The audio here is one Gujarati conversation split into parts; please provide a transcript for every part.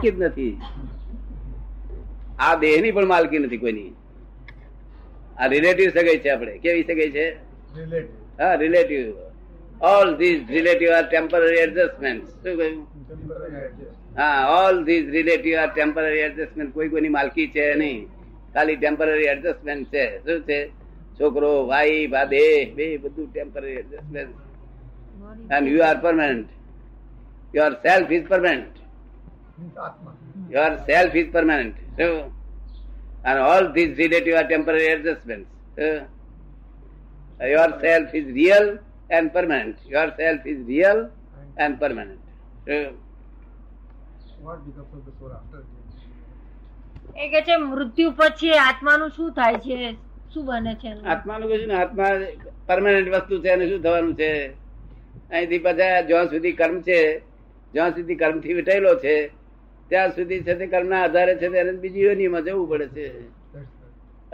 જ નથી. આ દેહની પણ માલકી નથી કોઈની. આ રિલેટિવ સગાઈ છે આપણે. કેવી સગાઈ છે? હા relative all these relative are temporary adjustment શું કહ્યું? હા all these relative are temporary adjustment કોઈ કોઈની માલકી છે નહીં. ખાલી ટેમ્પરરી એડજસ્ટમેન્ટ છે. શું છે? છોકરો વાઈફ આ દેહ બે બધું temporary adjustment and you are permanent your self is permanent આત્મા યોર સેલ્ફ ઇઝ પરમાનન્ટ શું and all these relative are temporary adjustments Uh, your self is real and permanent your self is real and permanent Uh, what becomes of the soul after death? એ કે છે મૃત્યુ પછી આત્માનું શું થાય છે શું બને છે? આત્માનું કશું ને આત્મા પરમાનન્ટ વસ્તુ છે અને શું થવાનું છે અહીંથી પાછા જ્યાં સુધી કર્મ છે જ્યાં સુધી કર્મથી વિટાયેલો છે ત્યાં સુધી છે તે કર્મના આધારે છે તેને બીજી યોનીમાં જવું પડે છે.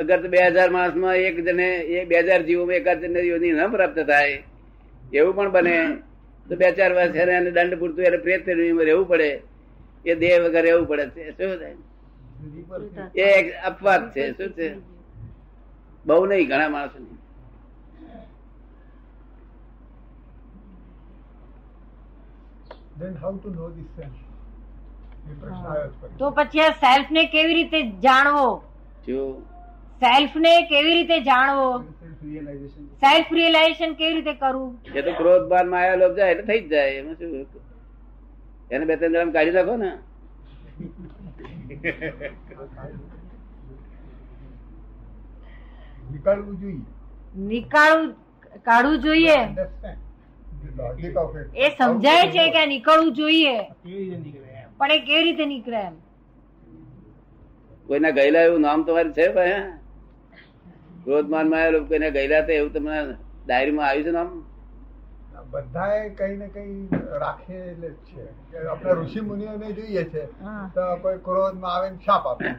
અગર તો બે હજાર માણસમાં એક જને એ બે હજાર જીવોમાં એકાદ જણને યોની ન પ્રાપ્ત થાય, એવું પણ બને. તો બે ચાર વર્ષ એને દંડ પૂરતું એને પ્રેત રહેવું પડે. એ દેહ વગર રહેવું પડે છે. શું થાય? એ અપવાદ છે. શું છે? બહુ નહીં, ઘણા માણસો નહીં then how to know this self એ પ્રશ્ન આવ્યો છે તો પછી આ સેલ્ફ ને કેવી રીતે જાણવો? જો સેલ્ફ ને કેવી રીતે જાણવો? સેલ્ફ રિયલાઇઝેશન કેવી રીતે કરવું? એ તો ક્રોધ બાર માયા લોભ જાય એટલે થઈ જ જાય એમાં શું એને બે ત્રણ જણા કાઢી નાખો ને. નીકાળવું જોઈએ. નીકાળવું કાઢવું જોઈએ. એ સમજાય છે કે આ નીકળવું જોઈએ? પણ એ કેવી રીતે નીકળે એમ? કોઈના ગયેલા એવું નામ તમારે છે ભાઈ ક્રોધમાનમાં આવેલું કોઈને ગયેલા તો એવું તમને ડાયરીમાં આવ્યું છે નામ? બધાએ કઈ ને કઈ રાખેલ જ છે. આપણે ઋષિ મુનિઓને જોઈએ છે. તો કોઈ ક્રોધમાં આવે ને શાપ આપે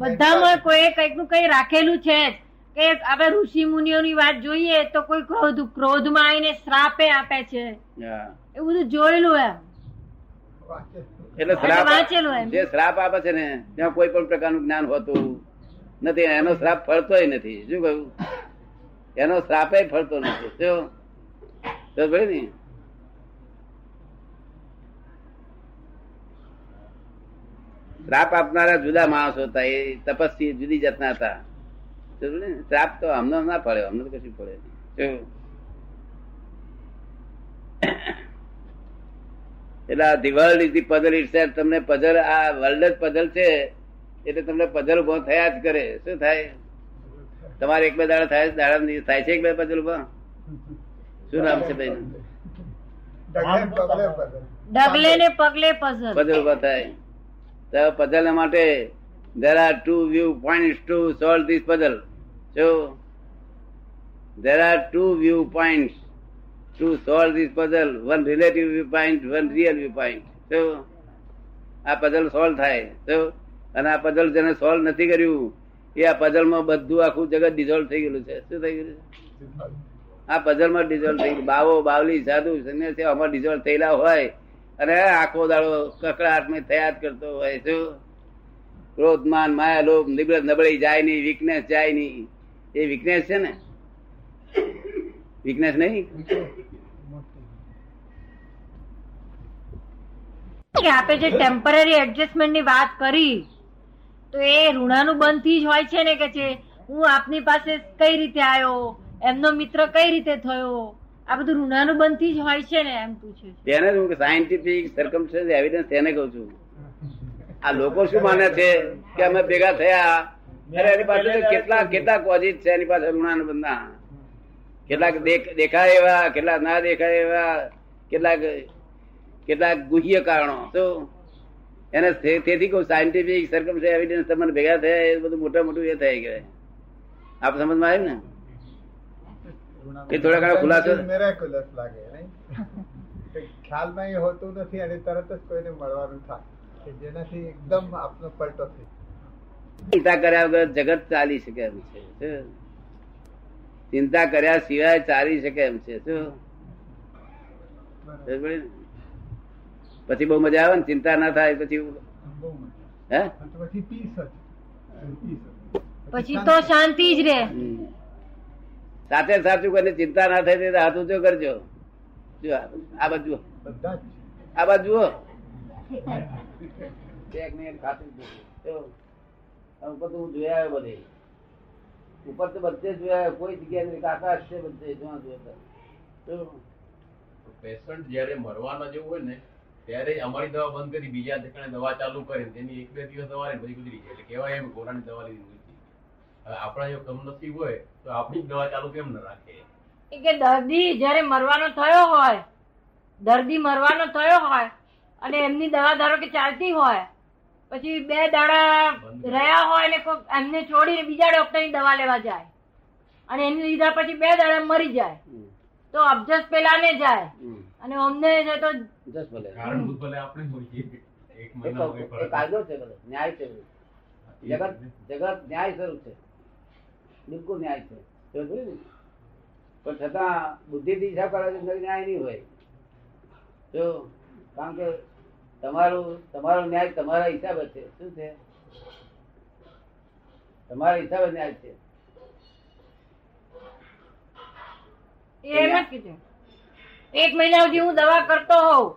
બધામાં કોઈ કંઈકનું કઈ રાખેલું છે જ. કે હવે ઋષિ મુનિઓની વાત જોઈએ તો કોઈ ક્રોધ ક્રોધમાં આવીને શ્રાપે આપે છે. એવું બધું જોયેલું એમ. એટલે શ્રાપ જે શ્રાપ આપે છે ને ત્યાં કોઈ પણ પ્રકારનું જ્ઞાન હોતું નથી. એનો શ્રાપ ફળતોય નથી. શું કહ્યું? એનો શ્રાપે ફળતો નથી. શું? ને. શ્રાપ આપનારા જુદા માણસો હતા. એ તપસ્વી જુદી જાતના હતા? શ્રાપ તો અમને ના પડે અમને તો કશું પડે નહીં. એટલે આ the is the puzzle it તમને પઝલ આ વર્લ્ડ જ પઝલ છે એટલે તમને પઝલ ઊભો થયા જ કરે. શું થાય? તમારે એક બે દાડા થાય દાડા થાય છે એક બે પઝલ ઊભા? શું નામ છે ભાઈ ડગલે ડગલે ને પગલે પઝલ પઝલ ઊભા થાય. તો પઝલ માટે there are two view points to solve this puzzle so there are two view points to solve this puzzle one relative viewpoint one real viewpoint so આ પઝલ સોલ્વ થાય તો અને આ પઝલ જેને સોલ્વ નથી કર્યું એ આ પઝલમાં બધું આખું જગત ડિઝોલ્વ થઈ ગયેલું છે શું થઈ ગયેલું છે આ પઝલમાં ડિઝોલ્વ થઈ ગયું બાવો બાવલી સાધુ સંન્યાસી આમાં ડિઝોલ્વ થયેલા હોય અને આખો દાડો કકડાટમાં થયા જ કરતો હોય શું ક્રોધ માન માયા લોભ નિબ્રત નબળી જાય નહીં વીકનેસ જાય નહીં. એ વીકનેસ છે ને? વીકનેસ નહીં? આપે જે ટેમ્પરરી એડજસ્ટમેન્ટની વાત કરી તો એ ઋણાનુબંધથી જ હોય છે ને કે છે હું આપની પાસે કઈ રીતે આવ્યો એમનો મિત્ર કઈ રીતે થયો આ બધું ઋણાનુબંધથી જ હોય છે ને એમ પૂછે છે. તેને હું સાયન્ટિફિક સરકમ એવિડન્સ તેને કહું છું. આ લોકો શું માને છે કે અમે ભેગા થયા? એની પાસે કેટલા કેટલા કોજિત છે? એની પાસે ઋણાનુબંધના કેટલાક દેખાય એવા, કેટલાક ના દેખાય એવા, કેટલાક કેટલાક ગુહ્ય કારણો. તો એને તેથી કહું સાયન્ટિફિક સરકમ એવિડન્સ તમને ભેગા થયા, એ બધું મોટા મોટું એ થાય ગયા આપ સમજમાં આવ્યું ને? એ થોડા ઘણા ખુલાસો- Miraculous લાગે ખ્યાલમાં એ હોતું નથી અને તરત જ કોઈને મળવાનું થાય. કે જેનાથી એકદમ આપનો પલટો થઈ ચિંતા કર્યા વગર જગત ચાલી શકે એમ છે ચિંતા કર્યા સિવાય ચાલી શકે એમ છે શું? પછી બહુ મજા આવે ને? ચિંતા ના થાય પછી હે પછી તો શાંતિ જ રે સાથે સાચું કરીને ચિંતા ના થાય તો હાથ ઊંચો કરજો. જો આ- આ બાજુ આ બાજુ જુઓ. ચેક ને ખાતું જ નથી. જો, આ ઉપર તો હું જોયા બધે. ઉપર તો બધે જોયા કોઈ જગ્યાએ નહીં. આકાશ છે બધે જ્યાં જોઈએ પેશન્ટ જ્યારે મરવાના જેવું હોય ને ત્યારે અમારી દવા બંધ કરી બીજા ઠેકાણે દવા ચાલુ કરી તેની એક બે દિવસ દવા પછી ગુજરી જાય એટલે કેવાય એમ કોરોનાની દવા લીધી હવે આપણા જો કમનસીબ હોય તો આપણી જ દવા ચાલુ કેમ ન રાખે? કે દર્દી જયારે મરવાનો થયો હોય દર્દી મરવાનો થયો હોય અને એમની દવા ધારો કે ચાલતી હોય પછી બે દાડા રહ્યા હોય ને એમને છોડીને બીજા ડોક્ટરની દવા લેવા જાય. અને એની લીધા પછી બે દાડા મરી જાય. તો અબજસ પેલા ને જાય અને અમને છે તો જગત જગત ન્યાય સ્વરૂપ છે. બિલકુલ ન્યાય છે. પણ છતાં બુદ્ધિથી હિસાબ કરવા ન્યાય નહીં હોય. જો કારણ કે તમારું તમારો ન્યાય તમારા હિસાબે છે. શું છે? તમારા હિસાબે ન્યાય છે. એક મહિના સુધી હું દવા કરતો હોઉં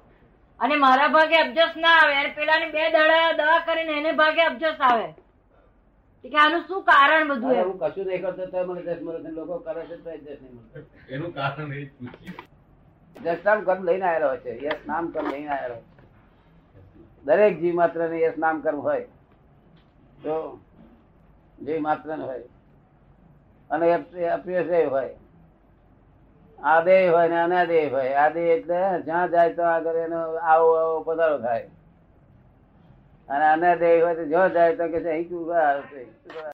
અને મારા ભાગે અબજસ ના આવે. અને પેલાને બે દાડા દવા કરીને એને ભાગે અબજસ આવે. કે આનું શું કારણ બધું હું કશું નહીં કરતો તો મને દસ મળે લોકો કરે છે તો દસ નહીં મળે. એનું કારણ એ દસ નામ કર્મ લઈને આવેલો છે. યસ નામ કર્મ લઈને આવેલો છે. દરેક જીવ માત્ર ને યસ નામ કર્મ હોય, તો જીવ માત્ર હોય, અને અપ- અપ્રિય હોય આદેય હોય ને અનાદેય હોય આદેય એટલે જ્યાં જાય તો આગળ એનો આવો આવો પધારો થાય અને અનાદેય હોય તો જ્યાં જાય તો કે અહીં શું આવે છે? શું આવે?